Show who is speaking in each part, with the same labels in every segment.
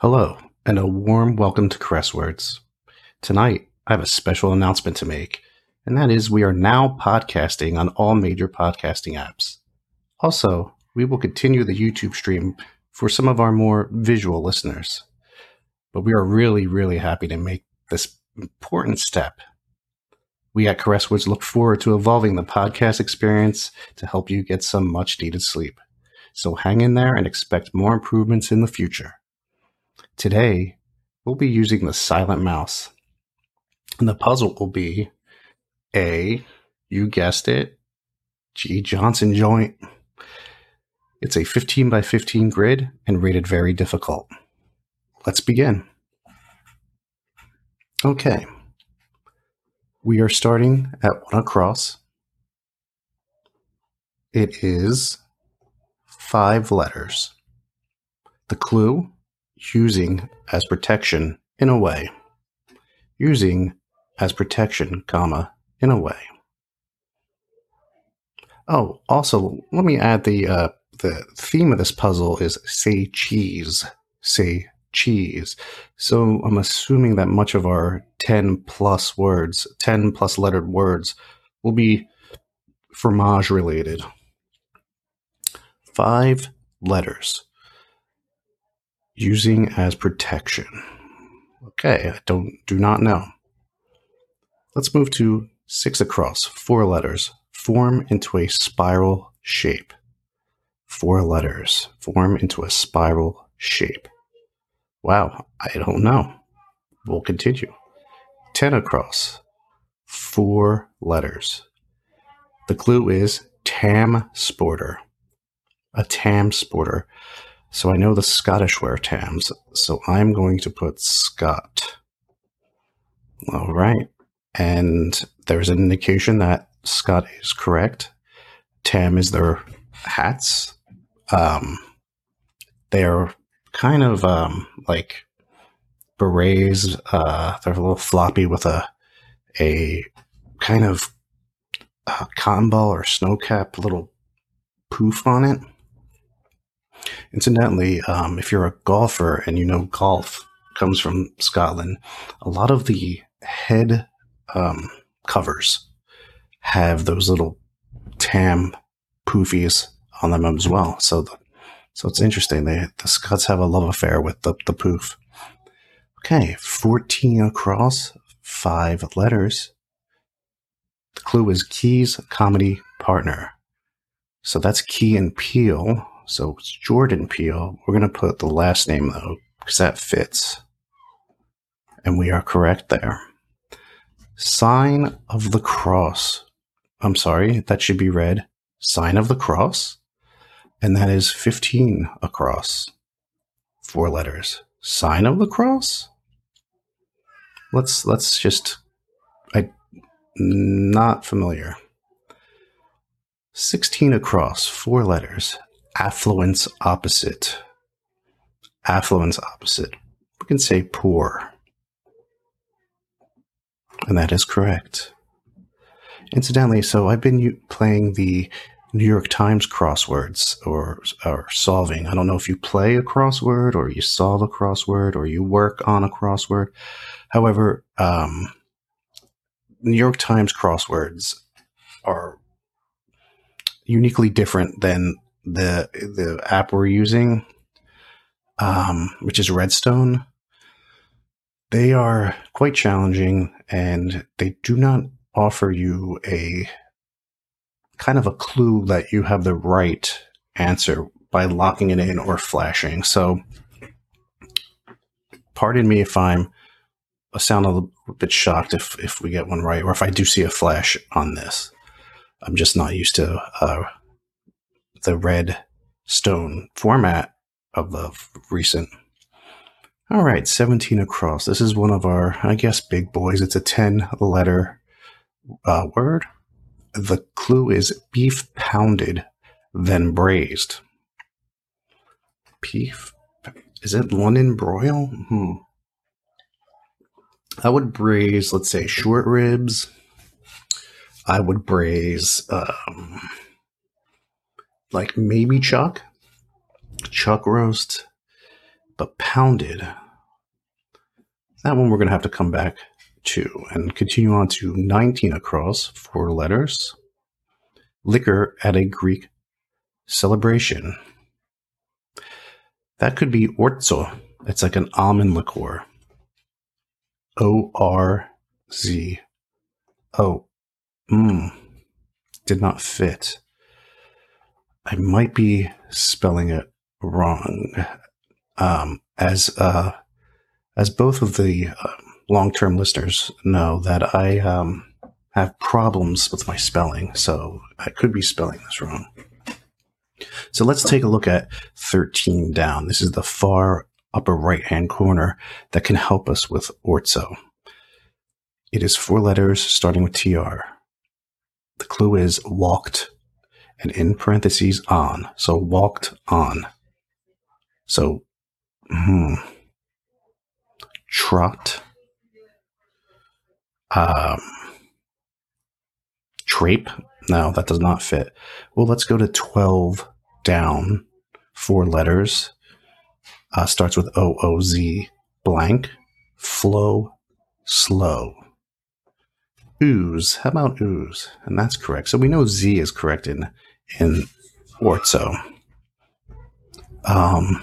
Speaker 1: Hello, and a warm welcome to Cresswords. Tonight, I have a special announcement to make, and that is we are now podcasting on all major podcasting apps. Also, we will continue the YouTube stream for some of our more visual listeners. But we are really, really happy to make this important step. We at Caresswords look forward to evolving the podcast experience to help you get some much needed sleep. So hang in there and expect more improvements in the future. Today, we'll be using the silent mouse. And the puzzle will be A, you guessed it, G. Johnson joint. It's a 15 by 15 grid and rated very difficult. Let's begin. Okay. We are starting at one across. It is five letters. The clue using as protection in a way. Using as protection, comma, in a way. Oh, also, let me add the uh, the theme of this puzzle is say cheese, say cheese. So I'm assuming that much of our 10 plus words, 10 plus lettered words, will be fromage related. Five letters using as protection. Okay, I don't do not know. Let's move to six across, four letters, form into a spiral shape. Four letters form into a spiral shape. Wow, I don't know. We'll continue. 10 across, four letters. The clue is Tam Sporter. A Tam Sporter. So I know the Scottish wear Tams, so I'm going to put Scott. All right. And there's an indication that Scott is correct. Tam is their hats. Um, they're kind of um, like berets. Uh, they're a little floppy with a a kind of uh, cotton ball or snow cap little poof on it. Incidentally, um, if you're a golfer and you know golf comes from Scotland, a lot of the head um, covers have those little tam poofies on them as well. So, the, so it's interesting. They the Scots have a love affair with the the poof. Okay, fourteen across, five letters. The clue is Keys comedy partner. So that's Key and Peele. So it's Jordan Peele. We're going to put the last name though, because that fits. And we are correct there. Sign of the cross. I'm sorry, that should be read sign of the cross. And that is 15 across. Four letters. Sign of the cross? Let's let's just I not familiar. 16 across, four letters affluence opposite. Affluence opposite. We can say poor. And that is correct. Incidentally, so I've been playing the New York Times crosswords or, or solving. I don't know if you play a crossword or you solve a crossword or you work on a crossword. However, um, New York Times crosswords are uniquely different than the the app we're using, um, which is Redstone, they are quite challenging and they do not offer you a kind of a clue that you have the right answer by locking it in or flashing. So, pardon me if I'm I sound a little bit shocked if if we get one right, or if I do see a flash on this. I'm just not used to uh, the red stone format of the recent. All right, 17 across. This is one of our, I guess, big boys. It's a 10 letter uh, word. The clue is beef pounded, then braised. Beef? Is it London broil? Hmm. I would braise, let's say, short ribs. I would braise um, like maybe chuck, chuck roast, but pounded. That one we're going to have to come back to and continue on to 19 across, four letters. Liquor at a Greek celebration. That could be orzo. It's like an almond liqueur. O R Z O. Mmm. Did not fit. I might be spelling it wrong. Um, as uh, as both of the uh, long term listeners know, that I um, have problems with my spelling, so I could be spelling this wrong. So let's take a look at 13 down. This is the far upper right hand corner that can help us with orzo. It is four letters starting with TR. The clue is walked and in parentheses on. So walked on. So, hmm. Trot. Um, trape. No, that does not fit. Well, let's go to 12 down, four letters. Uh, starts with O O Z blank. Flow slow. Ooze. How about ooze? And that's correct. So we know Z is correct in in orzo. Um,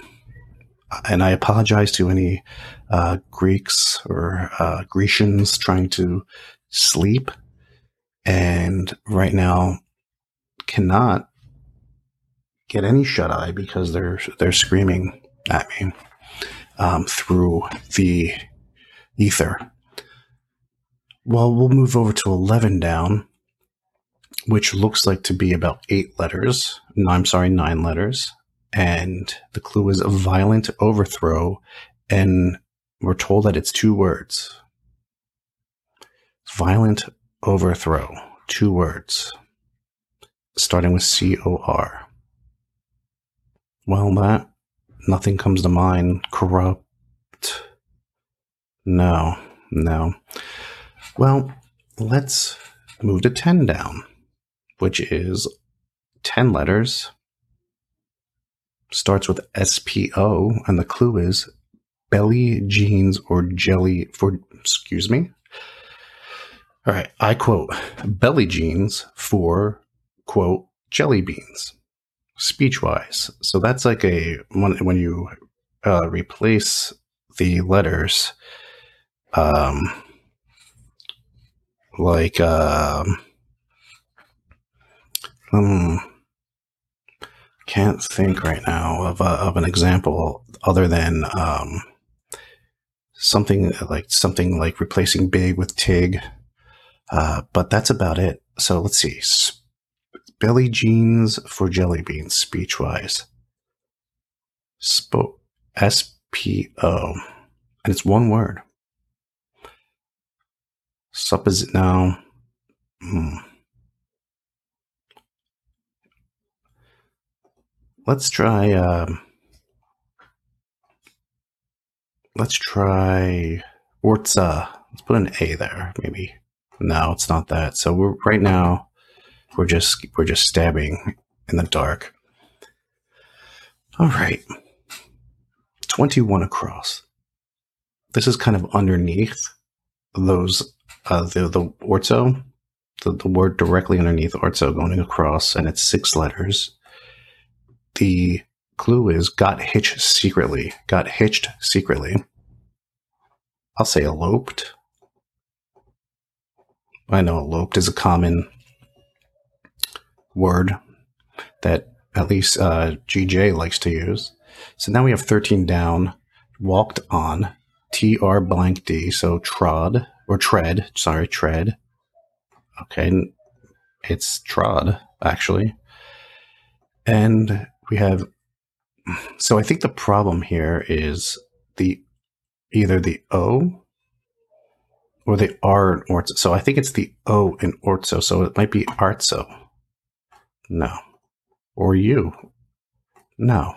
Speaker 1: and I apologize to any uh, Greeks or uh, Grecians trying to sleep and right now cannot get any shut eye because they're they're screaming at me um, through the ether. Well, we'll move over to eleven down, which looks like to be about eight letters. No, I'm sorry, nine letters. And the clue is a violent overthrow, and we're told that it's two words. Violent overthrow, two words, starting with C O R. Well, that nothing comes to mind. Corrupt. No, no. Well, let's move to 10 down, which is 10 letters, starts with SPO, and the clue is belly jeans or jelly for, excuse me, all right, I quote belly jeans for quote jelly beans, speech wise. So that's like a when when you uh, replace the letters, um, like um, um, can't think right now of a, of an example other than um, something like something like replacing big with tig uh, but that's about it. So let's see. Belly jeans for jelly beans, speech wise. Spo-. And it's one word. Suppos now. Hmm. Let's try. Um, let's try Orza. Let's put an A there, maybe. No, it's not that. So we're right now we're just we're just stabbing in the dark. All right. 21 across. This is kind of underneath those uh the the orzo, the, the word directly underneath orzo going across and it's six letters. The clue is got hitched secretly. Got hitched secretly. I'll say eloped I know eloped is a common word that at least uh, GJ likes to use. So now we have 13 down, walked on, TR blank D, so trod, or tread, sorry, tread. Okay, it's trod, actually. And we have, so I think the problem here is the either the O or the R in orzo. So I think it's the O in orzo. So it might be artso. No. Or you. No.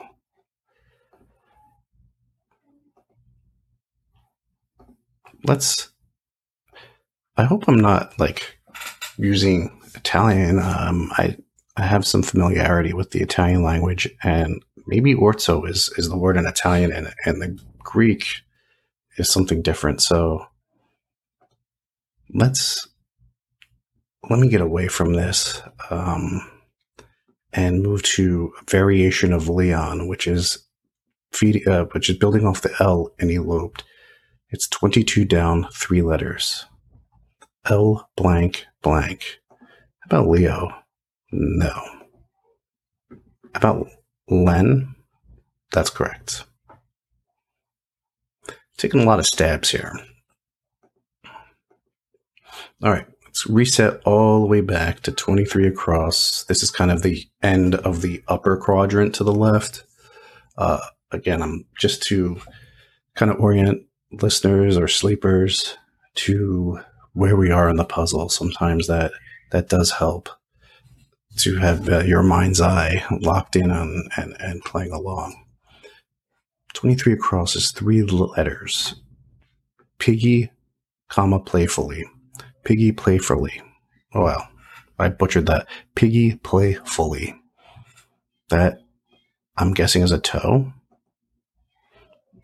Speaker 1: Let's. I hope I'm not like using Italian. Um, I I have some familiarity with the Italian language, and maybe orzo is, is the word in Italian, and, and the Greek is something different. So let's let me get away from this um, and move to a variation of Leon, which is feed, uh, which is building off the L and eloped. It's 22 down, three letters. L blank blank. How about Leo? No. About Len? That's correct. Taking a lot of stabs here. All right, let's reset all the way back to 23 across. This is kind of the end of the upper quadrant to the left. Uh, again, I'm just to kind of orient listeners or sleepers to where we are in the puzzle. Sometimes that that does help to have uh, your mind's eye locked in on and, and playing along. 23 across is three letters. Piggy, comma, playfully. Piggy playfully. Oh, well, I butchered that. Piggy playfully. That, I'm guessing, is a toe.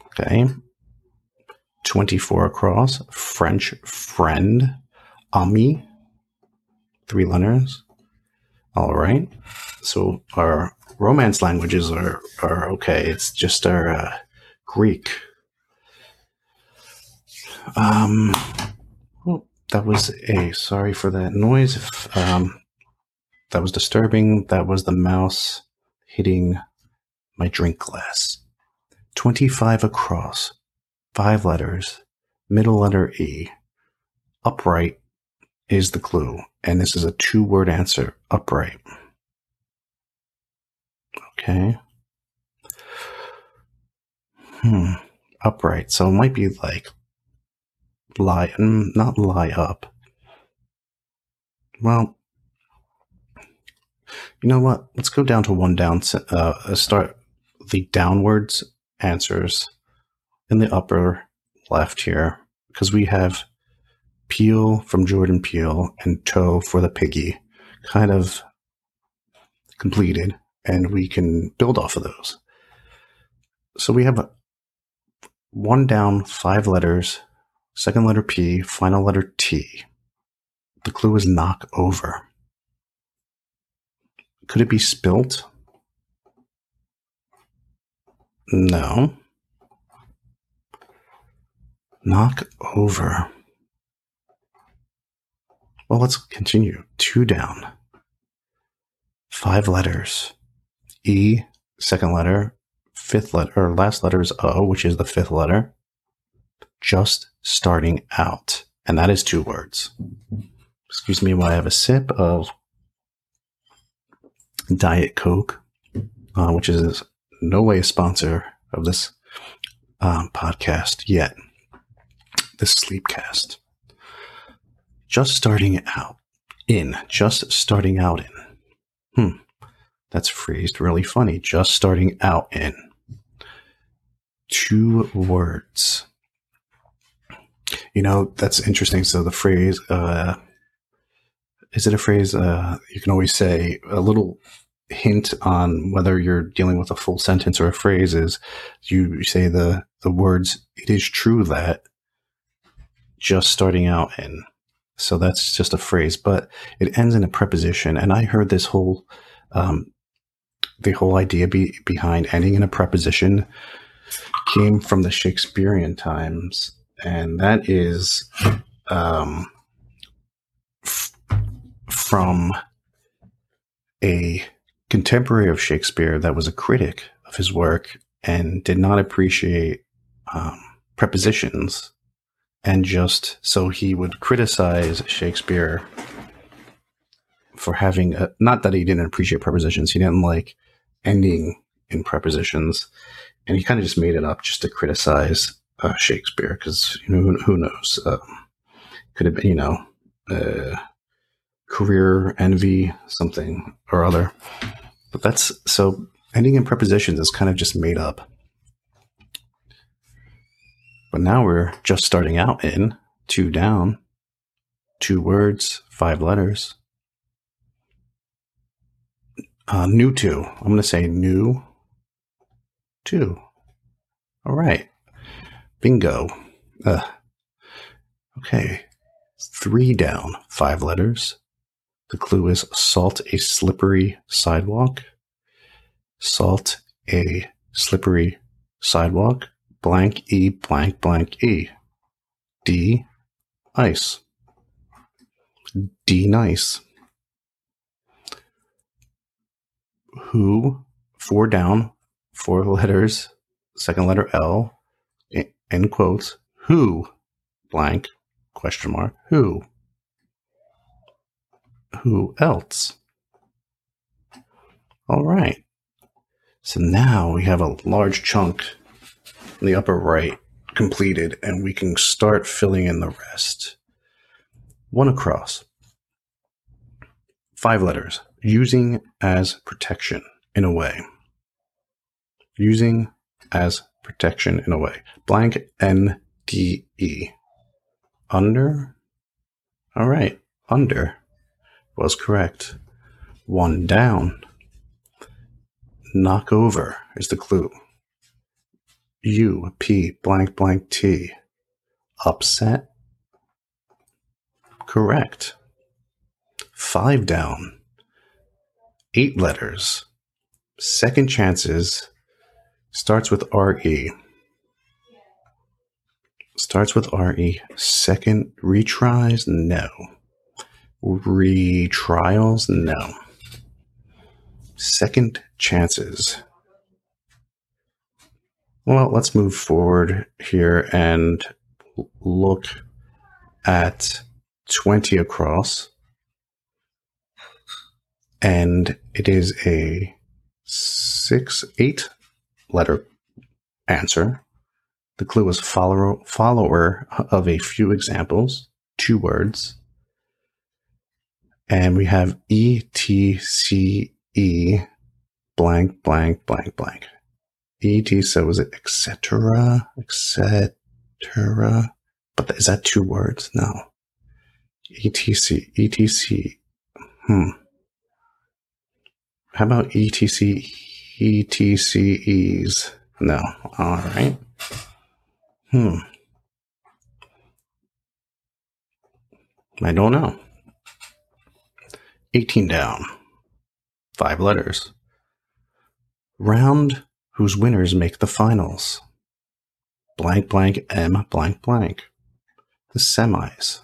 Speaker 1: Okay. 24 across. French friend. Ami. Three letters. All right. So our romance languages are, are okay. It's just our uh, Greek. Um, well, that was a sorry for that noise. If um, that was disturbing, that was the mouse hitting my drink glass. 25 across, five letters, middle letter E. Upright is the clue, and this is a two word answer upright. Okay. Hmm. Upright. So it might be like lie, not lie up. Well, you know what? Let's go down to one down. Uh, start the downwards answers in the upper left here because we have Peel from Jordan Peele and Toe for the Piggy kind of completed and we can build off of those. So we have one down, five letters, second letter P, final letter T. The clue is knock over. Could it be spilt? No. Knock over. Well, let's continue. Two down. Five letters. E, second letter, fifth letter, or last letter is O, which is the fifth letter. Just starting out. And that is two words. Excuse me while I have a sip of Diet Coke, uh, which is no way a sponsor of this um, podcast yet. This sleepcast. Just starting out in. Just starting out in. Hmm. That's phrased really funny. Just starting out in. Two words. You know, that's interesting. So the phrase, uh, is it a phrase? Uh, you can always say a little hint on whether you're dealing with a full sentence or a phrase is you say the, the words, it is true that just starting out in. So that's just a phrase, but it ends in a preposition. And I heard this whole um, the whole idea be, behind ending in a preposition came from the Shakespearean times, and that is um, f- from a contemporary of Shakespeare that was a critic of his work and did not appreciate um, prepositions. And just so he would criticize Shakespeare for having a, not that he didn't appreciate prepositions, he didn't like ending in prepositions, and he kind of just made it up just to criticize uh, Shakespeare because you know who, who knows um, could have been you know uh, career envy something or other, but that's so ending in prepositions is kind of just made up. But now we're just starting out in two down, two words, five letters. Uh, new to. I'm going to say new to. All right. Bingo. Uh, okay. Three down, five letters. The clue is salt a slippery sidewalk. Salt a slippery sidewalk. Blank E blank blank E. D ice. D nice. Who, four down, four letters, second letter L, in quotes, who, blank, question mark, who. Who else? All right. So now we have a large chunk in the upper right completed, and we can start filling in the rest. One across. Five letters. Using as protection in a way. Using as protection in a way. Blank N D E. Under? All right. Under was correct. One down. Knock over is the clue. U P blank blank T. Upset? Correct. Five down. Eight letters. Second chances. Starts with RE. Starts with RE. Second retries? No. Retrials? No. Second chances. Well, let's move forward here and look at 20 across. And it is a six, eight letter answer. The clue is follower, follower of a few examples, two words. And we have E T C E blank, blank, blank, blank. Et, so is it etc. etc. But is that two words? No. etc. etc. Hmm. How about etc. etces? No. All right. Hmm. I don't know. 18 down. Five letters. Round whose winners make the finals. Blank, blank, M, blank, blank. The semis.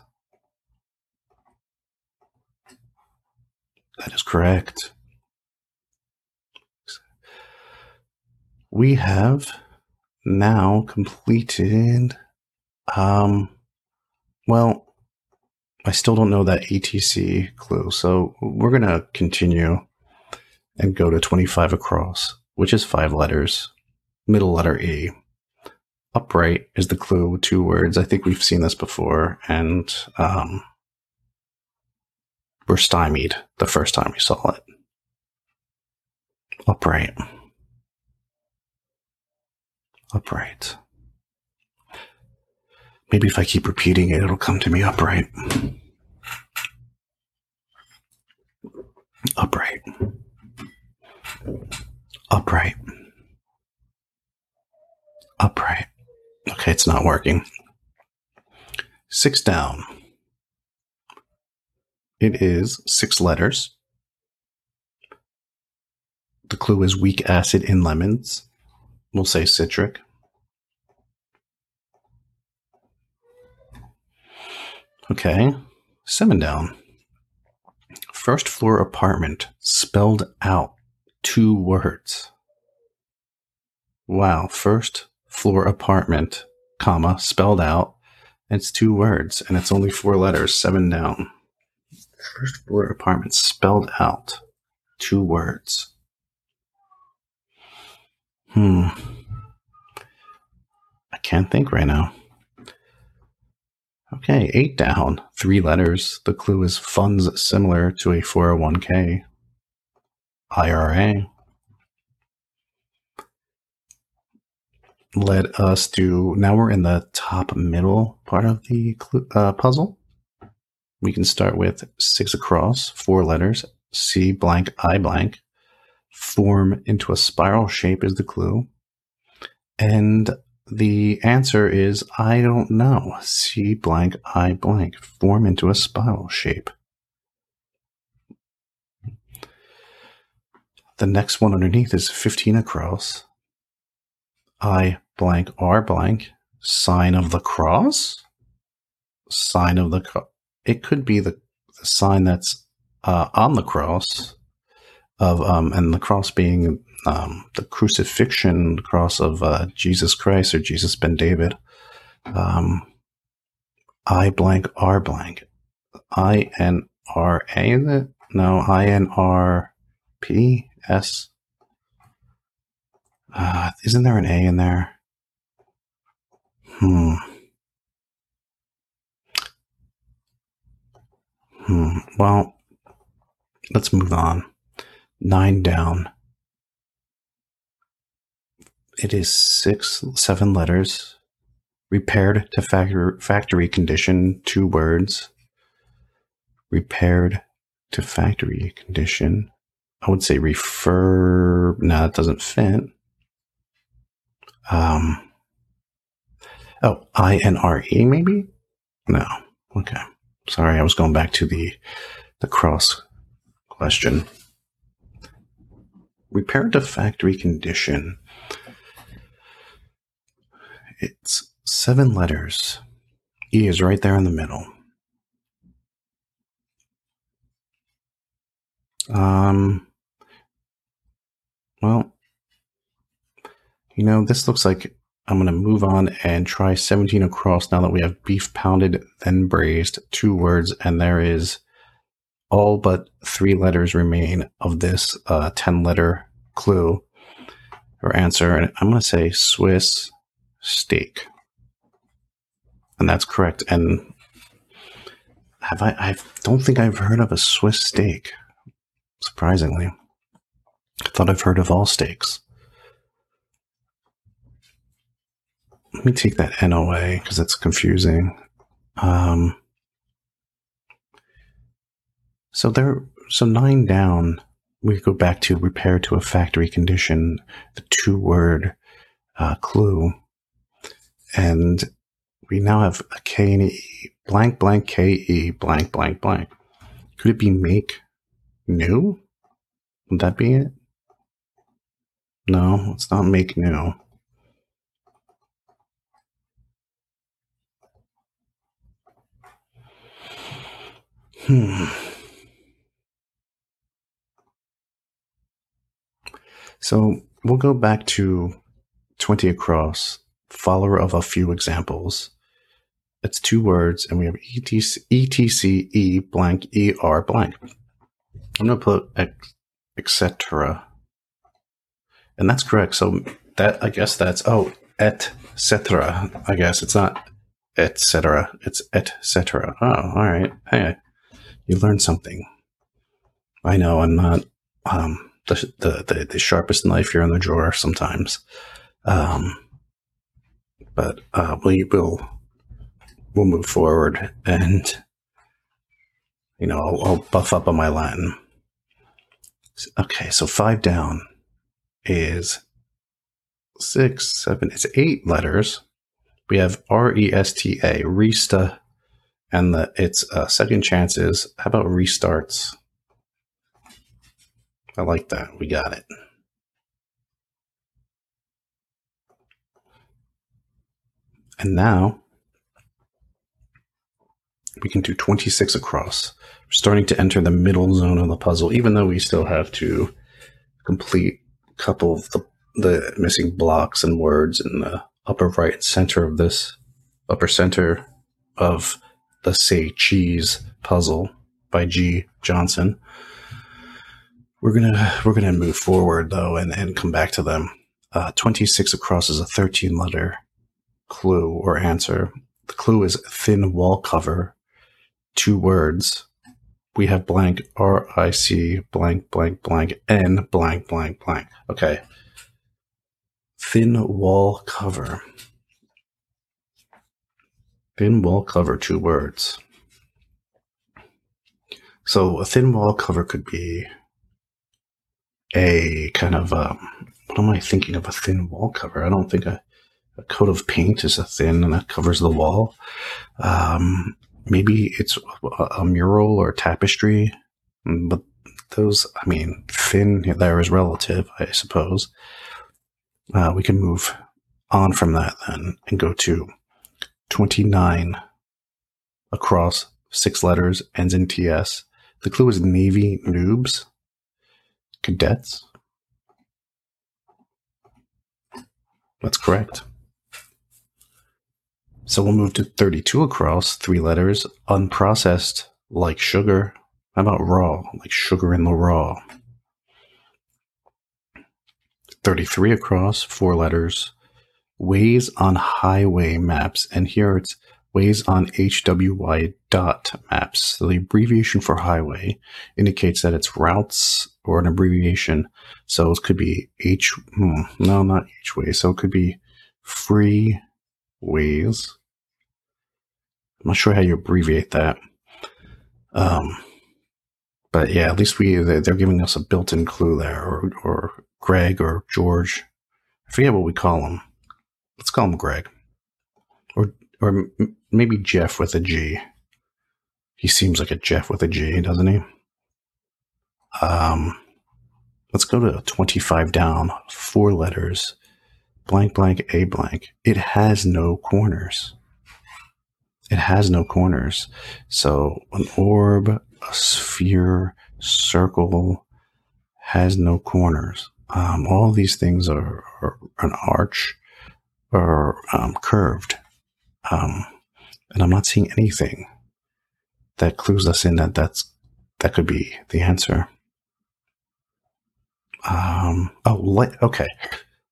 Speaker 1: That is correct. We have now completed, um, well, I still don't know that ATC clue, so we're going to continue and go to 25 across which is five letters. Middle letter E. Upright is the clue, two words. I think we've seen this before, and um, we're stymied the first time we saw it. Upright. Upright. Maybe if I keep repeating it, it'll come to me upright. Upright upright. Upright. Okay, it's not working. Six down. It is six letters. The clue is weak acid in lemons. We'll say citric. Okay, seven down. First floor apartment spelled out two words. Wow, first floor apartment, comma, spelled out. It's two words and it's only four letters, seven down. First floor apartment spelled out, two words. Hmm. I can't think right now. Okay, eight down, three letters. The clue is funds similar to a 401k. IRA. Let us do, now we're in the top middle part of the uh, puzzle. We can start with six across, four letters, C blank, I blank. form into a spiral shape is the clue. And the answer is I don't know. C blank I blank. Form into a spiral shape. The next one underneath is 15 across. I blank R blank. Sign of the cross? Sign of the cross. It could be the, the sign that's uh, on the cross of um, and the cross being um, the crucifixion, cross of uh, Jesus Christ or Jesus Ben David. Um, I blank R blank. I N R A? No, I N R P S. Uh, isn't there an A in there? Hmm. Hmm. Well, let's move on nine down. It is six, seven letters. Repaired to factory, factory condition, two words. Repaired to factory condition. I would say refer. No, that doesn't fit. Um. Oh, I N R E maybe? No. Okay. Sorry, I was going back to the the cross question Repair to factory condition. It's seven letters. E is right there in the middle. Um, well, you know, this looks like I'm going to move on and try 17 across now that we have beef pounded, then braised, two words, and there is all but three letters remain of this uh, 10 letter clue or answer. And I'm going to say Swiss steak. And that's correct. And have I, I don't think I've heard of a Swiss steak, surprisingly. I thought I've heard of all stakes. Let me take that N away because it's confusing. Um, so there, so nine down, we go back to repair to a factory condition, the two word uh, clue. And we now have a K and E, blank, blank, K, E, blank, blank, blank. Could it be make new? Would that be it? No, it's not make new. Hmm. So we'll go back to 20 across, follower of a few examples. It's two words, and we have etc, etc e blank er blank. I'm going to put etc. And that's correct. So that, I guess that's, oh, et cetera. I guess it's not et cetera. It's et cetera. Oh, all right. Hey, you learned something. I know I'm not, um, the, the, the, the sharpest knife here in the drawer sometimes. Um, but uh, we will we'll move forward and you know I'll, I'll, buff up on my Latin. Okay, so five down is six, seven. It's eight letters. We have R E S T A, Resta, and the its uh, second chances. How about restarts? I like that. We got it. And now we can do 26 across. We're starting to enter the middle zone of the puzzle, even though we still have to complete couple of the, the missing blocks and words in the upper right center of this upper center of the Say Cheese puzzle by G. Johnson. We're gonna we're gonna move forward though and, and come back to them. Uh, 26 across is a 13 letter clue or answer. The clue is thin wall cover, two words. We have blank R I C blank blank blank N blank blank blank. Okay. Thin wall cover. Thin wall cover, two words. So a thin wall cover could be a kind of um, what am I thinking of? A thin wall cover. I don't think a, a coat of paint is a thin and that covers the wall. Um, maybe it's a, a mural or a tapestry, but those, I mean, thin there is relative, I suppose. Uh, we can move on from that then and go to 29 across six letters, ends in TS. The clue is Navy noobs, cadets. That's correct. So we'll move to 32 across, three letters, unprocessed, like sugar. How about raw, like sugar in the raw? 33 across, four letters, ways on highway maps. And here it's ways on HWY dot maps. So the abbreviation for highway indicates that it's routes or an abbreviation. So it could be H, hmm, no, not H way. So it could be free ways. I'm not sure how you abbreviate that. Um, but yeah, at least we they're giving us a built-in clue there, or or Greg or George. I forget what we call him. Let's call him Greg, or or maybe Jeff with a G. He seems like a Jeff with a G, doesn't he? Um, let's go to twenty-five down, four letters, blank blank a blank. It has no corners. It has no corners. So an orb, a sphere, circle has no corners. Um, all these things are, are an arch or um, curved. Um, and I'm not seeing anything that clues us in that that's that could be the answer. Um, oh, okay.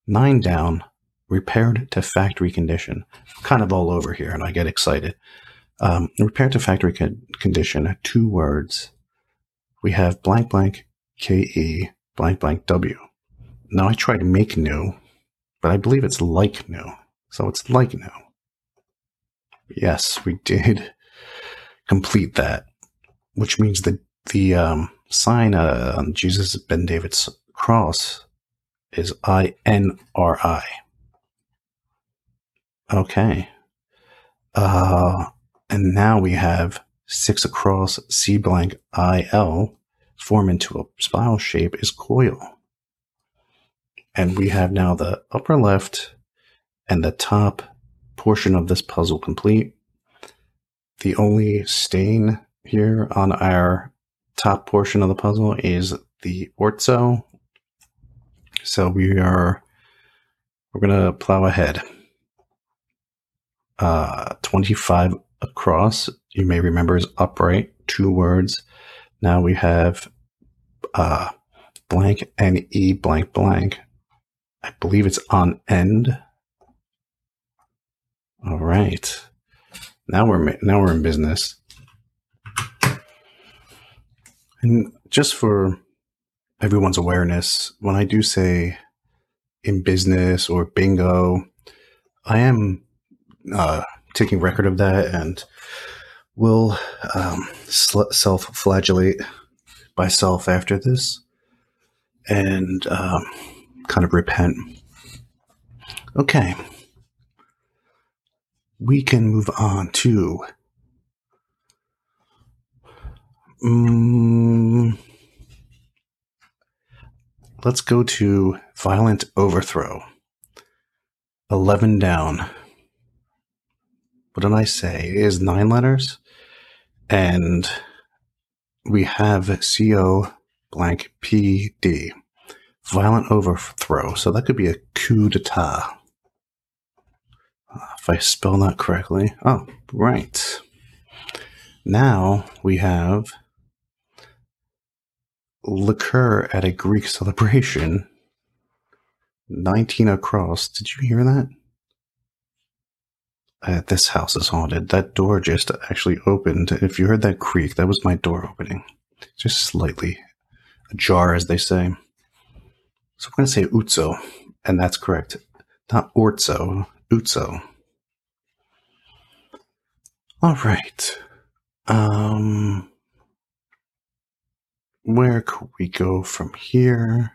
Speaker 1: Nine down, repaired to factory condition. kind of all over here, and I get excited. Um, repaired to factory con- condition, two words. We have blank blank ke blank blank w. Now I tried make new, but I believe it's like new, so it's like new. Yes, we did complete that, which means that the um, sign uh, on Jesus Ben David's cross is I N R I. Okay. Uh, and now we have six across C blank IL form into a spiral shape is coil. And we have now the upper left and the top portion of this puzzle complete. The only stain here on our top portion of the puzzle is the orzo. So we are, we're to plow ahead uh, 25 across, you may remember is upright, two words. Now we have uh, blank and e blank blank. I believe it's on end. All right. Now we're now we're in business. And just for everyone's awareness, when I do say in business or bingo, I am uh, taking record of that and will um, self flagellate myself after this and um, kind of repent. Okay. We can move on to. Um, let's go to Violent Overthrow. 11 down what did I say? It is nine letters. And we have CO blank PD. Violent overthrow. So that could be a coup d'etat. Uh, if I spell that correctly. Oh, right. Now we have liqueur at a Greek celebration. 19 across. Did you hear that? Uh, this house is haunted. That door just actually opened. If you heard that creak, that was my door opening. Just slightly ajar, as they say. So I'm going to say Ouzo, and that's correct. Not Orzo, Ouzo. All right. Um, where could we go from here?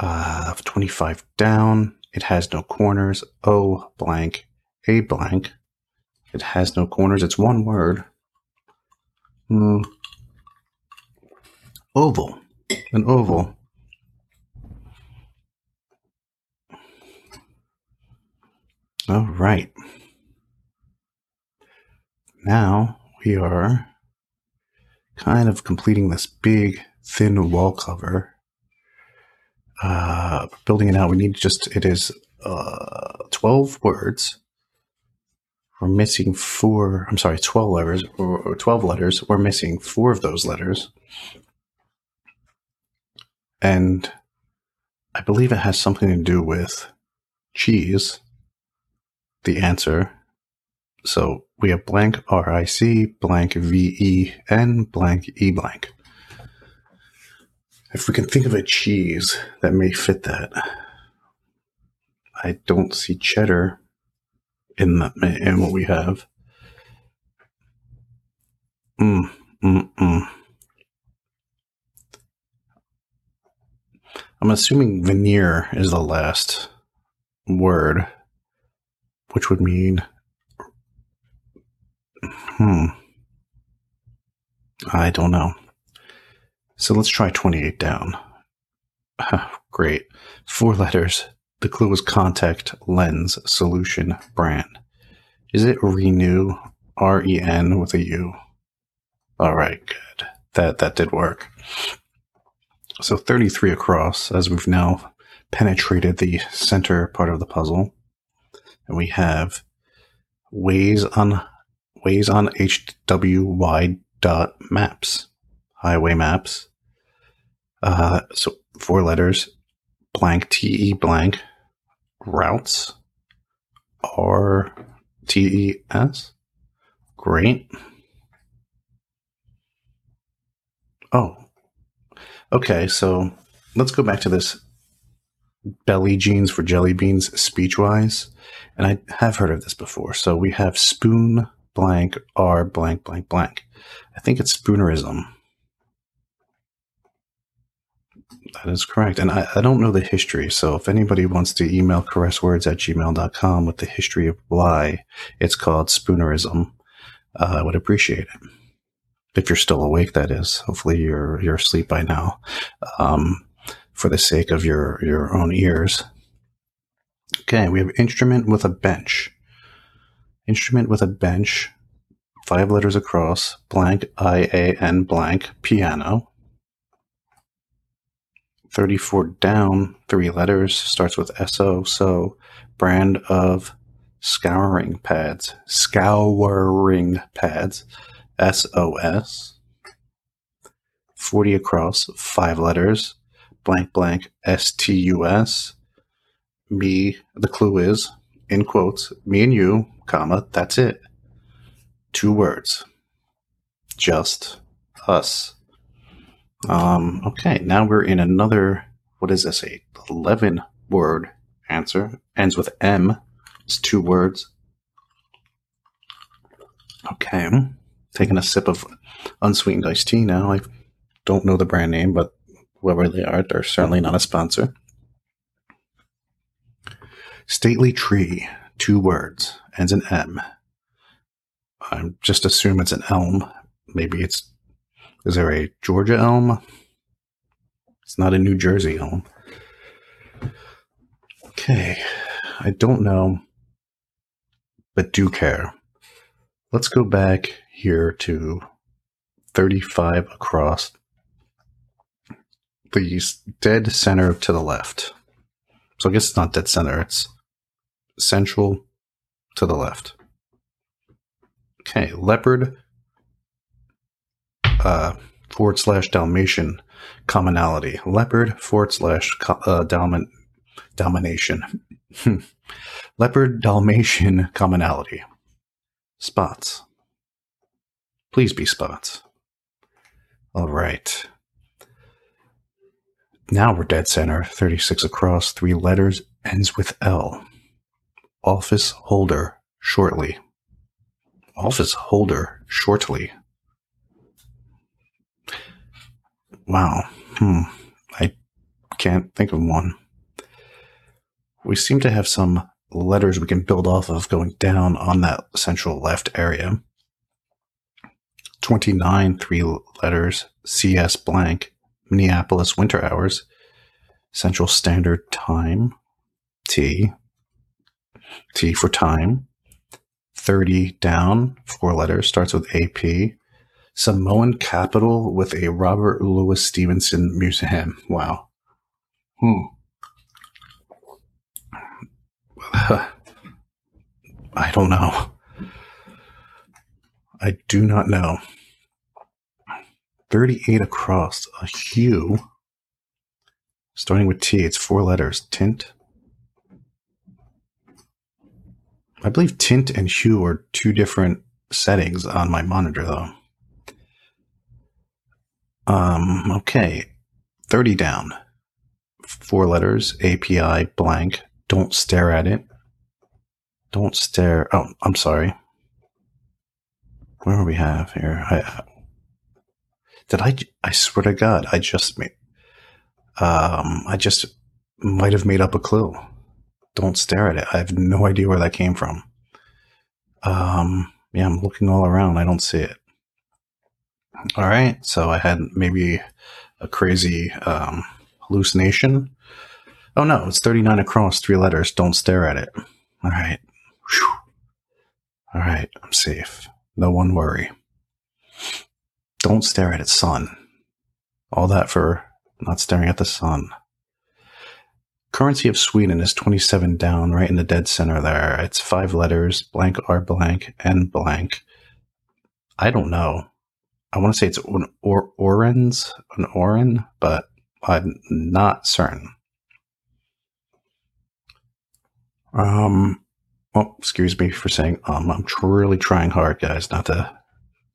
Speaker 1: Uh, 25 down. It has no corners. Oh, blank. A blank. It has no corners. It's one word. Mm. Oval. An oval. All right. Now we are kind of completing this big, thin wall cover. Uh, building it out, we need just, it is uh, 12 words. We're missing four, I'm sorry, 12 letters, or 12 letters. We're missing four of those letters. And I believe it has something to do with cheese, the answer. So we have blank RIC, blank VEN, blank E blank. If we can think of a cheese that may fit that, I don't see cheddar in the, in what we have. Mm, mm, mm. I'm assuming veneer is the last word, which would mean Hmm. I don't know. So let's try 28 down. Great. Four letters. The clue is contact lens solution brand. Is it ReNu? R E N with a U. All right, good. That that did work. So 33 across as we've now penetrated the center part of the puzzle. And we have ways on ways on HWY dot maps, highway maps. Uh, so four letters, blank TE blank, routes, R T E S. Great. Oh, okay. So let's go back to this belly jeans for jelly beans speech-wise. And I have heard of this before. So we have spoon blank R blank blank blank. I think it's spoonerism. That is correct. And I, I, don't know the history. So if anybody wants to email caresswords at gmail.com with the history of why it's called spoonerism, uh, I would appreciate it. If you're still awake, that is. Hopefully you're you're asleep by now. Um, for the sake of your, your own ears. Okay, we have instrument with a bench instrument with a bench, five letters across, blank I A N blank, piano. 34 down, three letters, starts with SO, so brand of scouring pads, scouring pads, SOS. 40 across, five letters, blank blank, STUS. Me, the clue is, in quotes, me and you, comma, that's it. Two words. Just us. Um, okay, now we're in another, what is this, a 11 word answer. Ends with M. It's two words. Okay, I'm taking a sip of unsweetened iced tea now. I don't know the brand name, but whoever they are, they're certainly not a sponsor. Stately tree, two words ends in M. I just assume it's an elm. Maybe it's. Is there a Georgia elm? It's not a New Jersey elm. Okay. I don't know, but do care. Let's go back here to 35 across the dead center to the left. So I guess it's not dead center, it's central to the left. Okay, leopard uh, forward slash Dalmatian commonality. Leopard forward slash uh, Dalman, Dalmatian. leopard Dalmatian commonality. Spots. Please be spots. All right. Now we're dead center, 36 across, three letters, ends with L office holder shortly. Office holder shortly. Wow. Hmm. I can't think of one. We seem to have some letters we can build off of going down on that central left area. 29, three letters, CS blank, Minneapolis winter hours, Central Standard Time, T, T for time, 30 down, four letters, starts with AP, Samoan capital with a Robert Louis Stevenson museum. Wow. Hmm. I don't know. I do not know. 38 across, a hue. Starting with T, it's four letters. Tint. I believe tint and hue are two different settings on my monitor, though. Um, okay. 30 down. Four letters, API blank. Don't stare at it. Don't stare. Oh, I'm sorry. Where do we have here? I, did I, I swear to God, I just made, um, I just might have made up a clue. Don't stare at it. I have no idea where that came from. Um, yeah, I'm looking all around. I don't see it. All right. So I had maybe a crazy um, hallucination. Oh no, it's 39 across, three letters. Don't stare at it. All right. Whew. All right. I'm safe. No one worry. Don't stare at it, sun. All that for not staring at the sun. Currency of Sweden is 27 down, right in the dead center there. It's five letters, blank R blank, N blank. I don't know. I want to say it's an or orens, an oren, but I'm not certain. Um, well, excuse me for saying um. I'm really trying hard, guys, not to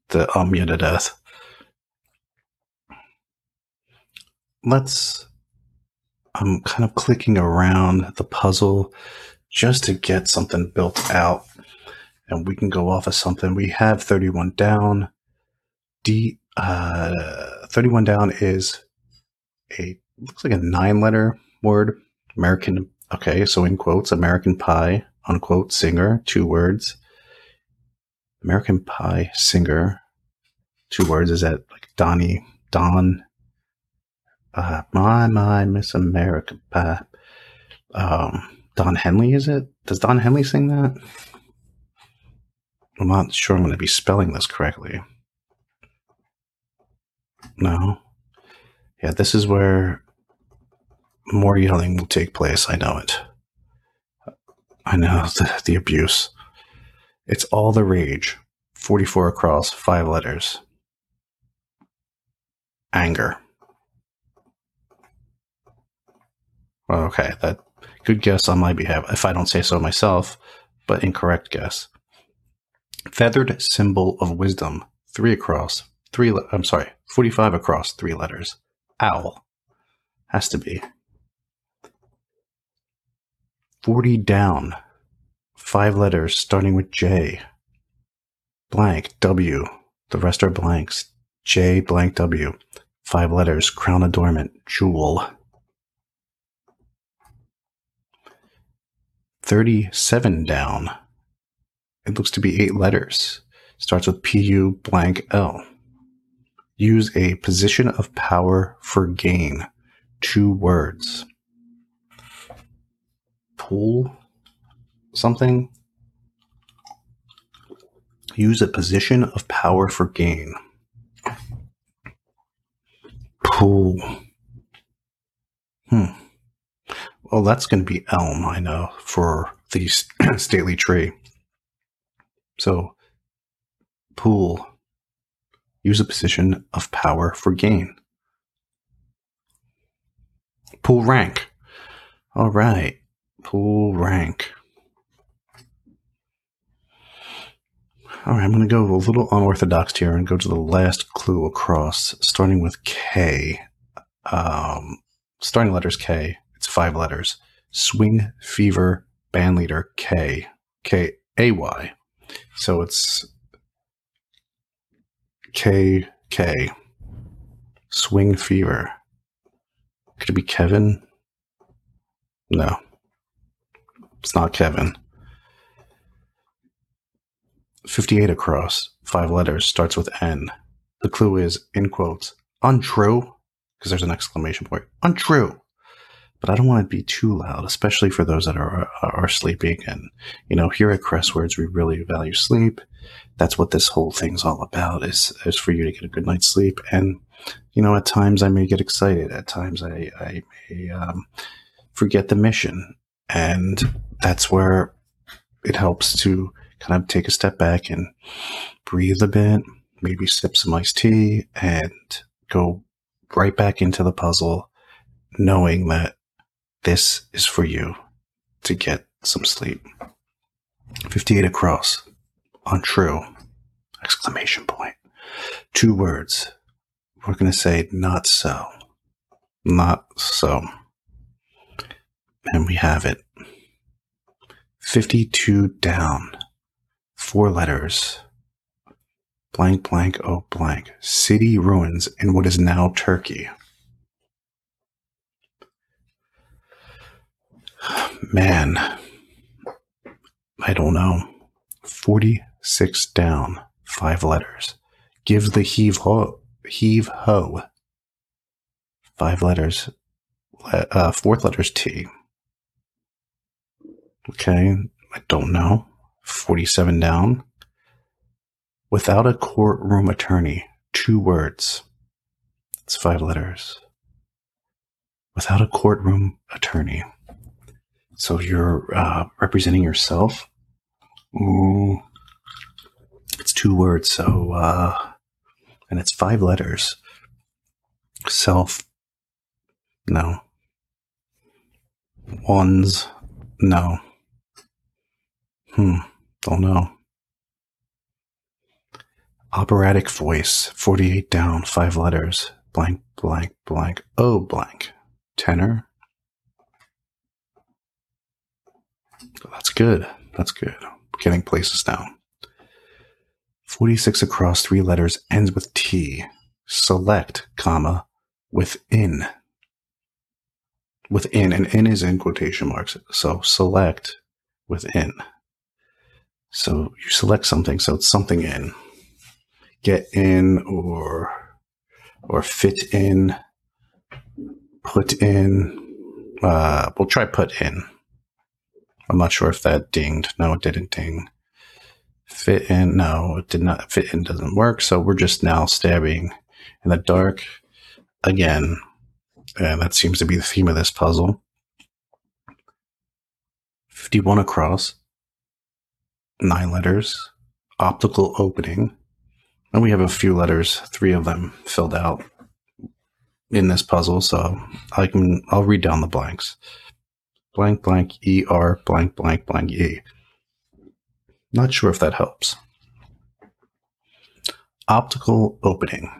Speaker 1: to um you to death. Let's. I'm kind of clicking around the puzzle just to get something built out, and we can go off of something. We have 31 down. D uh, 31 down is a looks like a nine letter word. American okay, so in quotes, American Pie, unquote, singer, two words. American Pie singer, two words. Is that like Donnie Don? Uh, my my Miss American Pie. Um, Don Henley, is it? Does Don Henley sing that? I'm not sure I'm going to be spelling this correctly. No. Yeah, this is where more yelling will take place. I know it. I know the, the abuse. It's all the rage. 44 across, five letters. Anger. Okay, that good guess on my behalf, if I don't say so myself, but incorrect guess. Feathered symbol of wisdom, three across, three, le- I'm sorry, 45 across, three letters. Owl. Has to be. 40 down, five letters starting with J. Blank, W. The rest are blanks. J blank W. Five letters, crown adornment, jewel. 37 down. It looks to be eight letters. Starts with PU blank L. Use a position of power for gain. Two words. Pull something. Use a position of power for gain. Pull. Hmm. Well, that's going to be elm, I know, for the stately tree. So, pool use a position of power for gain. Pool rank. All right. Pool rank. All right, I'm going to go a little unorthodox here and go to the last clue across, starting with K. Um, starting letters K. It's five letters. Swing Fever Bandleader K. K A Y. So it's KK. Swing Fever. Could it be Kevin? No. It's not Kevin. 58 across, five letters, starts with N. The clue is, in quotes, untrue, because there's an exclamation point. Untrue. But I don't want to be too loud, especially for those that are, are sleeping. And, you know, here at Crestwords, we really value sleep. That's what this whole thing's all about is, is for you to get a good night's sleep. And, you know, at times I may get excited. At times I, I may um, forget the mission. And that's where it helps to kind of take a step back and breathe a bit, maybe sip some iced tea and go right back into the puzzle, knowing that this is for you to get some sleep. 58 across. Untrue. Exclamation point. Two words. We're going to say not so. Not so. And we have it. 52 down. Four letters. Blank, blank, oh, blank. City ruins in what is now Turkey. Man, I don't know. 46 down, five letters. Gives the heave ho, heave ho. Five letters, uh, fourth letter's T. Okay, I don't know. 47 down. Without a courtroom attorney, two words. It's five letters. Without a courtroom attorney. So you're uh, representing yourself. Ooh. It's two words, so uh, and it's five letters. Self, no. Ones, no. Hmm, don't know. Operatic voice, 48 down, five letters, blank, blank, blank, oh, blank. Tenor. That's good. That's good. Getting places now. 46 across, three letters, ends with T. Select, comma, within. Within, and in is in quotation marks. So select within. So you select something, so it's something in. Get in or or fit in, put in. Uh, we'll try put in. I'm not sure if that dinged. No, it didn't ding. Fit in. No, it did not. Fit in doesn't work. So we're just now stabbing in the dark again. And that seems to be the theme of this puzzle. 51 across. Nine letters. Optical opening. And we have a few letters, three of them filled out in this puzzle. So I can, I'll read down the blanks blank blank er blank blank blank e. Not sure if that helps. Optical opening.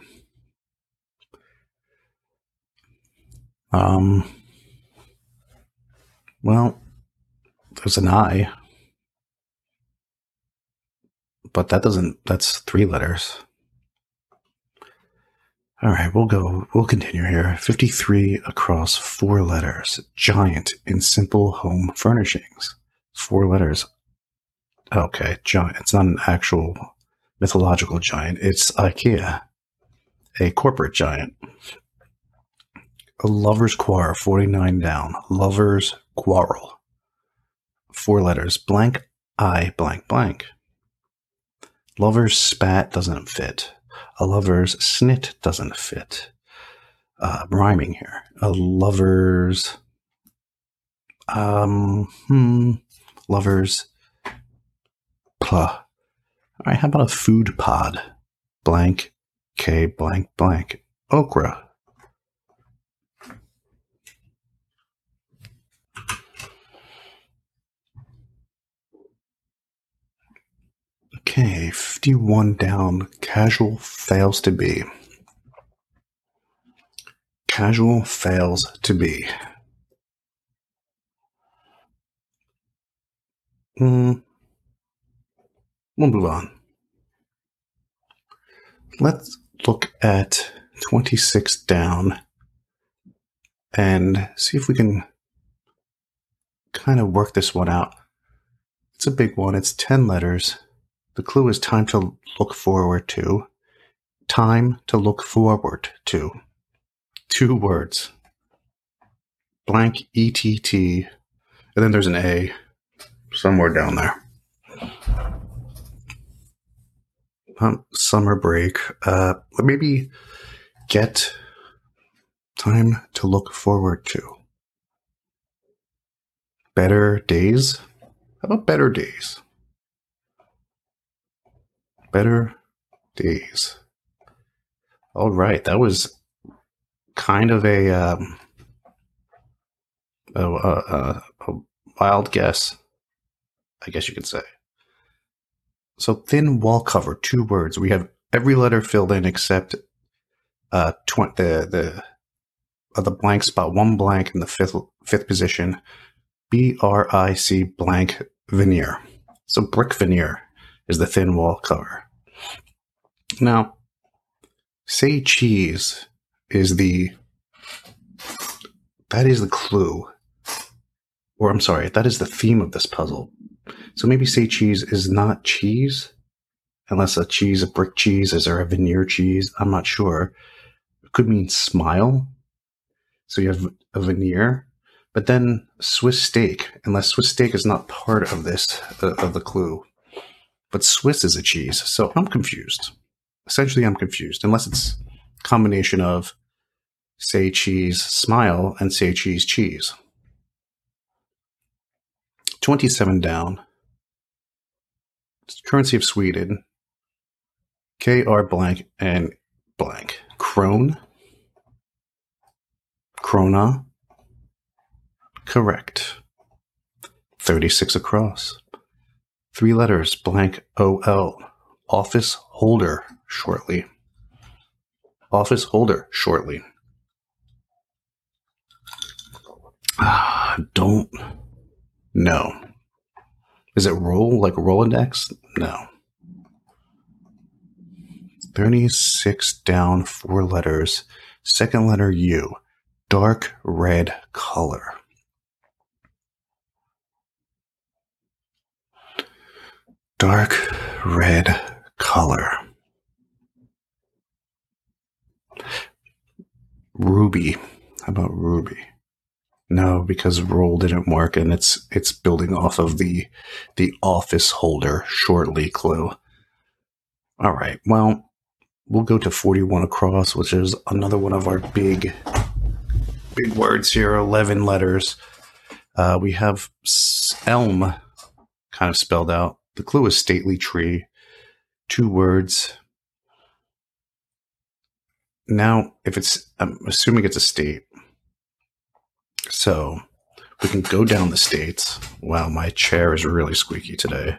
Speaker 1: Um, well, there's an I, but that doesn't, that's three letters. All right, we'll go. We'll continue here. 53 across four letters. Giant in simple home furnishings. Four letters. Okay, giant. It's not an actual mythological giant. It's IKEA, a corporate giant. A lover's quarrel, 49 down. Lover's quarrel. Four letters. Blank I blank blank. Lover's spat doesn't fit a lover's snit doesn't fit. Uh, rhyming here. A lover's, um, hmm, lover's, pluh. All right, how about a food pod? Blank, K blank blank. Okra. Okay, 51 down. Casual fails to be. Casual fails to be. Mm. We'll move on. Let's look at 26 down. and see if we can kind of work this one out. It's a big one. It's 10 letters. The clue is time to look forward to. Time to look forward to. Two words. Blank ETT. And then there's an A somewhere down there. Um, summer break. Uh, maybe get time to look forward to. Better days? How about better days? Better days. All right, that was kind of a um, a, a, a wild guess, I guess you could say. So thin wall cover, two words. We have every letter filled in except uh, tw- the the uh, the blank spot, one blank in the fifth fifth position. B R I C blank veneer. So brick veneer is the thin wall cover. Now, say cheese is the that is the clue. Or I'm sorry, that is the theme of this puzzle. So maybe say cheese is not cheese, unless a cheese, a brick cheese, is there a veneer cheese? I'm not sure. It could mean smile. So you have a veneer, but then Swiss steak, unless Swiss steak is not part of this uh, of the clue, but Swiss is a cheese. So I'm confused. Essentially, I'm confused, unless it's combination of say cheese smile and say cheese cheese. 27 down. Currency of Sweden. KR blank and blank. Krone. Krona. Correct. 36 across. Three letters, blank OL. Office holder, shortly. Office holder, shortly. Ah, don't know. Is it roll like Rolodex? No. 36 down, four letters. Second letter U. Dark red color. Dark red color. Ruby. How about ruby? No, because roll didn't work, and it's it's building off of the the office holder shortly clue. All right, well, we'll go to forty one across, which is another one of our big big words here. Eleven letters. Uh, we have elm kind of spelled out. The clue is stately tree. Two words. Now, if it's, I'm assuming it's a state. So we can go down the states. Wow, my chair is really squeaky today.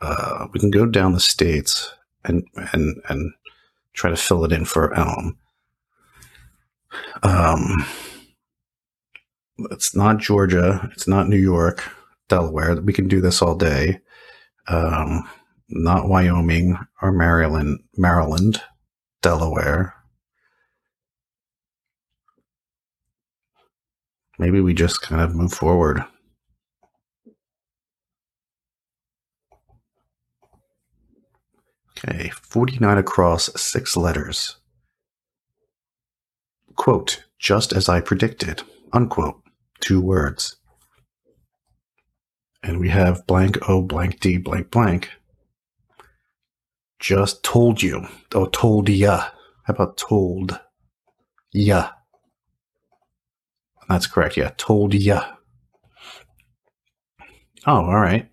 Speaker 1: Uh, we can go down the states and and and try to fill it in for Elm. Um, it's not Georgia. It's not New York, Delaware. We can do this all day. Um, not Wyoming or Maryland, Maryland, Delaware. Maybe we just kind of move forward. Okay, 49 across, six letters. Quote, just as I predicted, unquote, two words. And we have blank O blank D blank blank. Just told you. Oh, told ya. How about told ya? That's correct. Yeah, told ya. Oh, all right.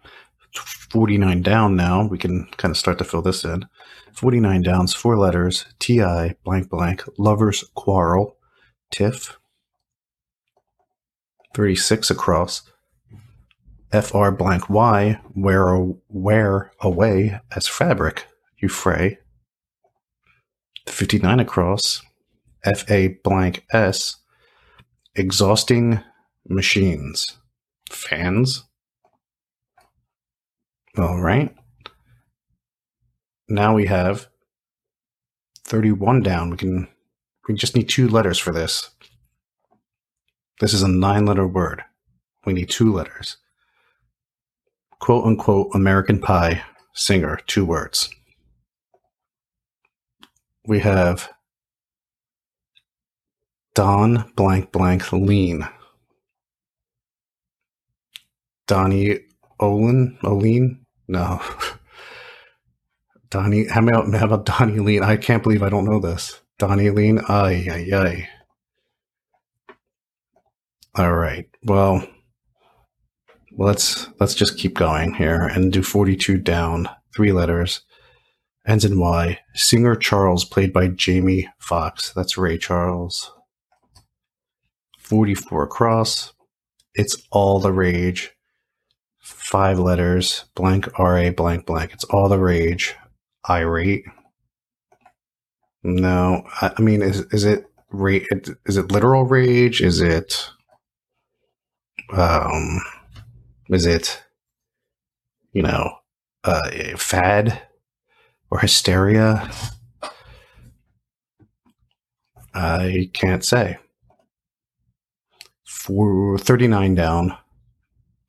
Speaker 1: 49 down now. We can kind of start to fill this in. 49 downs, four letters, TI, blank, blank, lovers quarrel, TIFF. 36 across, FR blank Y, wear, wear away as fabric, you fray. 59 across, FA blank S, Exhausting machines. Fans. All right. Now we have 31 down. We can we just need two letters for this. This is a nine letter word. We need two letters. Quote unquote American Pie singer, two words. We have Don blank blank lean. Donnie Olin? Olin? No. Donnie, how about, how about Donnie Lean? I can't believe I don't know this. Donnie Lean? Ay, ay, ay. All right. Well, let's let's just keep going here and do 42 down, three letters, ends in Y. Singer Charles, played by Jamie Foxx. That's Ray Charles. 44 across. It's all the rage. Five letters, blank RA, blank blank. It's all the rage. Irate. No, I, I mean, is is it? Is it literal rage? Is it um, is it you know uh, fad or hysteria? I can't say. For 39 down,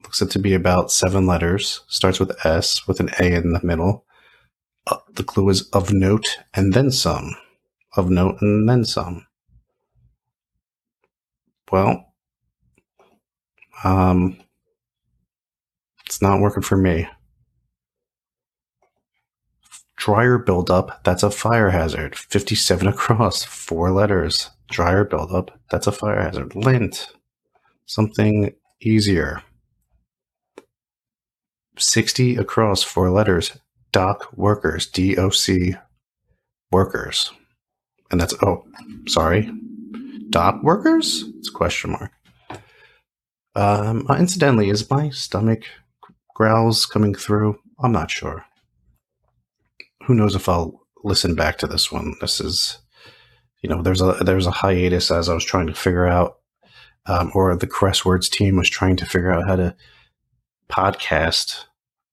Speaker 1: looks it to be about seven letters, starts with S with an A in the middle. Uh, the clue is of note and then some. Of note and then some. Well, um, it's not working for me. Dryer buildup, that's a fire hazard. 57 across, four letters. Dryer buildup, that's a fire hazard. Lint, something easier. 60 across, four letters. doc workers, D O C workers. And that's, oh, sorry. Dock workers? It's a question mark. Um, uh, incidentally, is my stomach growls coming through? I'm not sure. Who knows if I'll listen back to this one? This is, you know, there's a there's a hiatus as I was trying to figure out, um, or the Cresswords team was trying to figure out how to podcast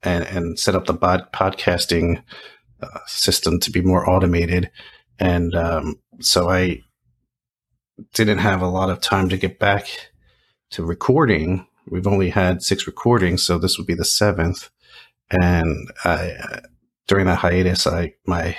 Speaker 1: and and set up the bod- podcasting uh, system to be more automated, and um, so I didn't have a lot of time to get back to recording. We've only had six recordings, so this would be the seventh. And I, during that hiatus, I my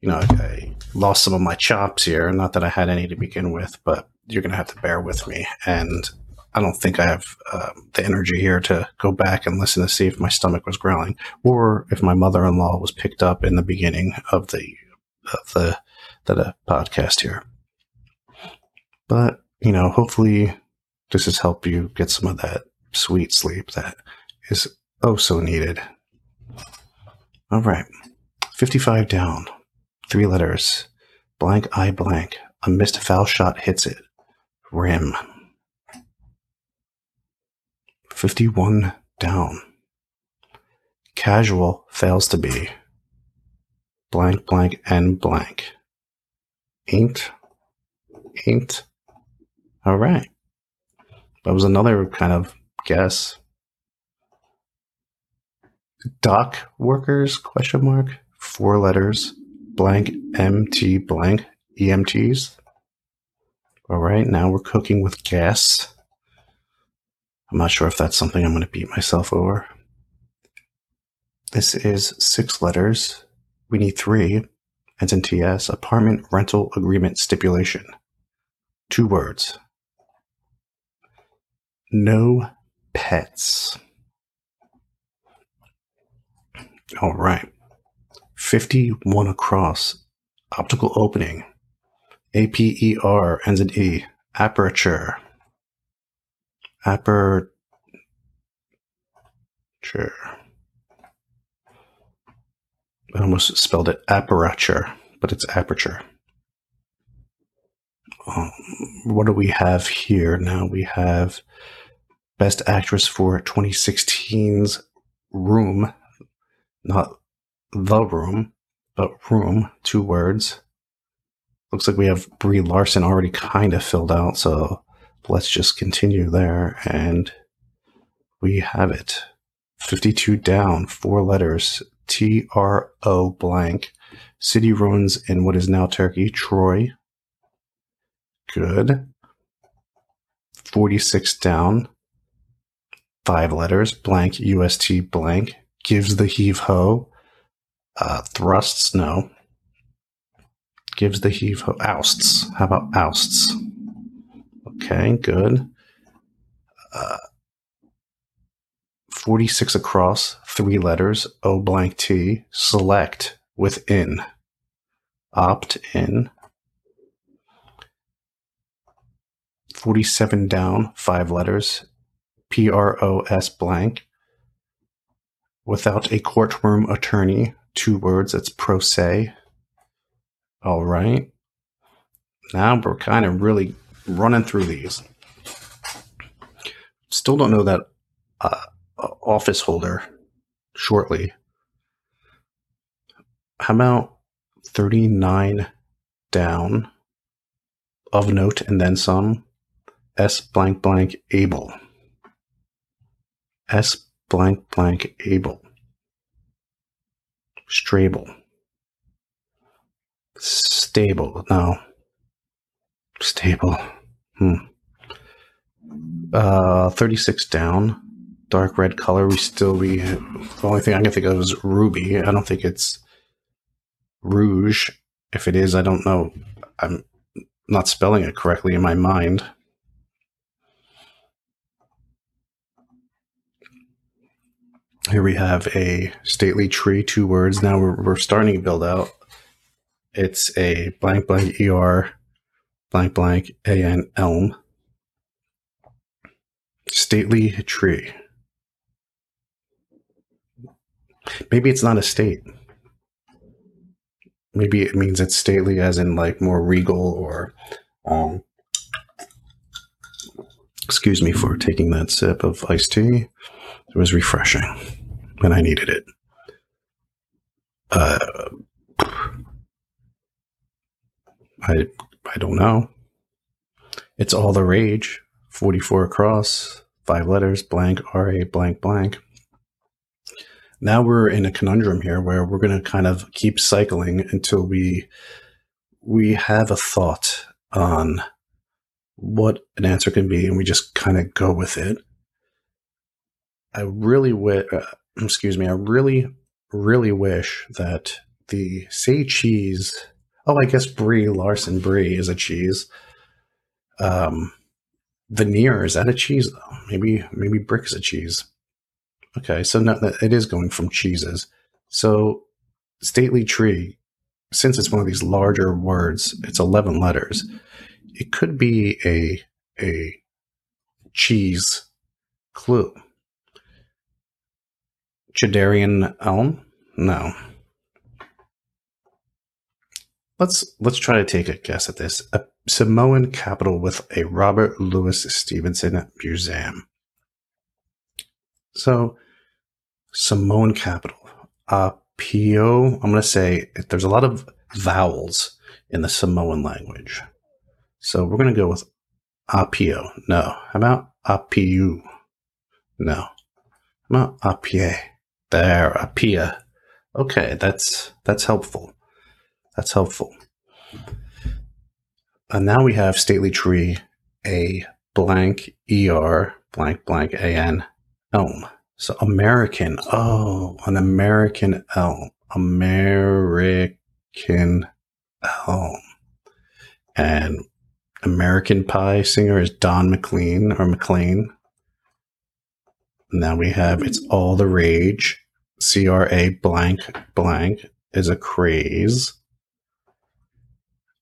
Speaker 1: you know I lost some of my chops here. Not that I had any to begin with, but you're going to have to bear with me. And I don't think I have uh, the energy here to go back and listen to see if my stomach was growling or if my mother-in-law was picked up in the beginning of the of the the podcast here. But you know, hopefully this has helped you get some of that sweet sleep that is oh so needed. All right. 55 down. Three letters. Blank eye blank. A missed foul shot hits it. Rim. 51 down. Casual fails to be. Blank blank and blank. Ain't. Ain't. All right. That was another kind of guess. Dock workers question mark four letters blank mt blank EMTs. All right, now we're cooking with gas. I'm not sure if that's something I'm going to beat myself over. This is six letters. We need three. Ends in TS. Apartment rental agreement stipulation. Two words no pets. All right. 51 across. Optical opening. APER ends in E. Aperture. Aperture. I almost spelled it aperture, but it's aperture. Um, what do we have here now? We have Best Actress for 2016's Room, not The Room, but Room, two words. Looks like we have Brie Larson already kind of filled out, so let's just continue there. And we have it 52 down, four letters T R O blank. City ruins in what is now Turkey, Troy. Good. 46 down, five letters, blank, UST blank, gives the heave ho, uh, thrusts, no. Gives the heave ho, ousts. How about ousts? Okay, good. Uh, 46 across, three letters, O blank T, select within, opt in. 47 down, five letters, P R O S blank. Without a courtroom attorney, two words, it's pro se. All right. Now we're kind of really running through these. Still don't know that uh, office holder shortly. How about 39 down of note and then some? S blank blank able. S blank blank able. Strable. Stable. No. Stable. Hmm. Uh, 36 down. Dark red color. We still, we, the only thing I can think of is ruby. I don't think it's rouge. If it is, I don't know. I'm not spelling it correctly in my mind. Here we have a stately tree, two words. Now we're, we're starting to build out. It's a blank blank ER blank blank AN elm. Stately tree. Maybe it's not a state. Maybe it means it's stately as in like more regal or um excuse me for taking that sip of iced tea. It was refreshing and I needed it. Uh, I I don't know. It's all the rage. Forty four across, five letters, blank R A blank blank. Now we're in a conundrum here where we're going to kind of keep cycling until we we have a thought on what an answer can be, and we just kind of go with it. I really wish, uh, excuse me, I really, really wish that the say cheese. Oh, I guess brie Larson brie is a cheese. Um, veneer is that a cheese though? Maybe maybe brick is a cheese. Okay, so no, it is going from cheeses. So stately tree, since it's one of these larger words, it's eleven letters. It could be a a cheese clue. Chidarian elm? No. Let's let's try to take a guess at this. A Samoan capital with a Robert Louis Stevenson museum. So, Samoan capital. Apio. I'm going to say there's a lot of vowels in the Samoan language. So we're going to go with Apio. No. How about Apiu? No. How about Apie? There, Apia. Okay, that's that's helpful. That's helpful. And now we have stately tree, a blank er blank blank an elm. So American. Oh, an American elm. American elm. And American Pie singer is Don McLean or McLean. Now we have It's All the Rage. CRA blank blank is a craze.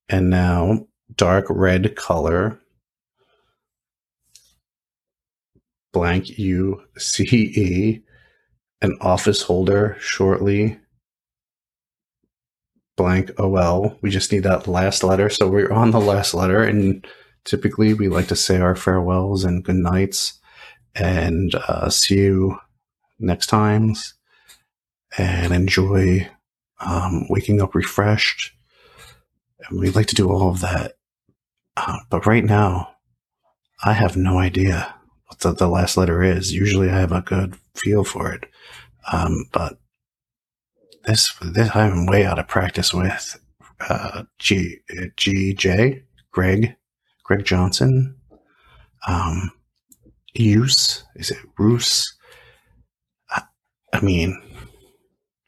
Speaker 1: And now dark red color blank U C E an office holder shortly blank OL. We just need that last letter. So we're on the last letter and typically we like to say our farewells and good nights and uh, see you next times and enjoy um, waking up refreshed. We'd like to do all of that. Uh, but right now, I have no idea what the, the, last letter is. Usually I have a good feel for it. Um, but this, this, I'm way out of practice with uh, G, G, J, Greg, Greg Johnson. Um, use is it Roos? I, I mean,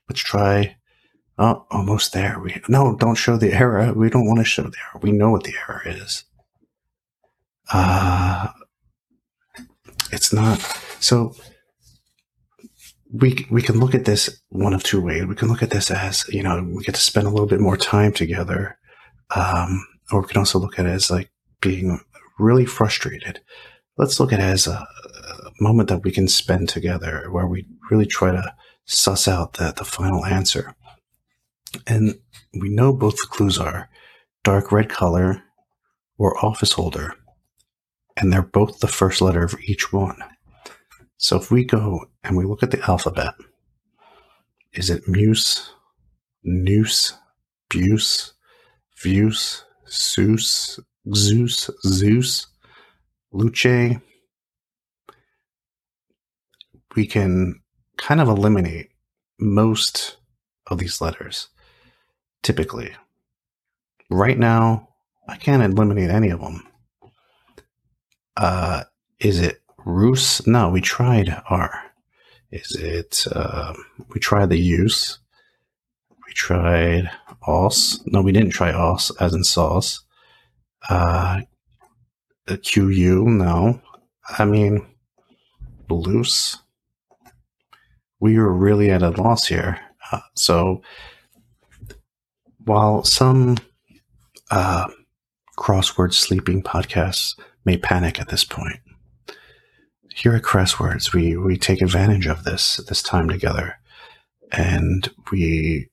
Speaker 1: let's try. Oh, almost there. We no, don't show the error. We don't want to show the error. We know what the error is. Uh it's not so we we can look at this one of two ways. We can look at this as you know we get to spend a little bit more time together, um, or we can also look at it as like being really frustrated. Let's look at it as a, a moment that we can spend together, where we really try to suss out the the final answer. And we know both the clues are dark red color or office holder, and they're both the first letter of each one. So if we go and we look at the alphabet, is it Muse, Noose, Buse, Vuse, Zeus, Zeus, Zeus, Luce? We can kind of eliminate most of these letters, typically. Right now, I can't eliminate any of them. Uh, is it Roos? No, we tried R. Is it, uh, we tried the use. We tried os. No, we didn't try os, as in sauce. Uh, QU, no. I mean, loose. We were really at a loss here. Uh, so, while some uh, crossword sleeping podcasts may panic at this point, here at Crosswords, we, we take advantage of this, this time together and we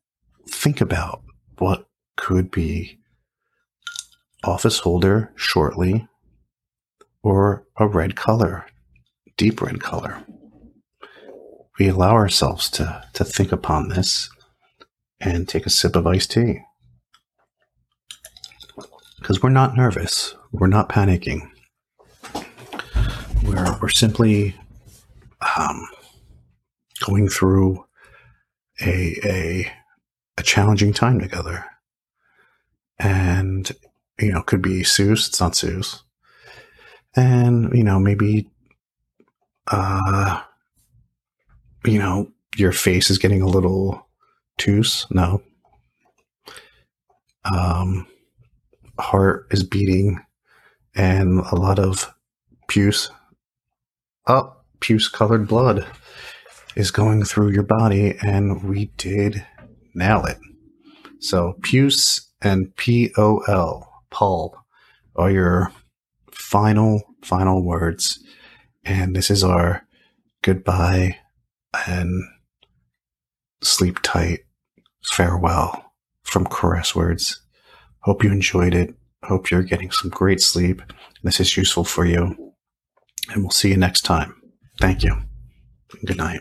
Speaker 1: think about what could be office holder shortly or a red color, deep red color. We allow ourselves to, to think upon this and take a sip of iced tea. Because we're not nervous, we're not panicking we're, we're simply um, going through a, a, a challenging time together. And, you know, could be Seuss, it's not Seuss. And, you know, maybe, uh, you know, your face is getting a little toos. No. Um, heart is beating and a lot of puce oh, puce colored blood is going through your body, and we did nail it. So, puce and P O L, Paul, are your final, final words. And this is our goodbye and sleep tight farewell from Crosswords. Hope you enjoyed it. Hope you're getting some great sleep. This is useful for you and we'll see you next time. Thank you. Good night.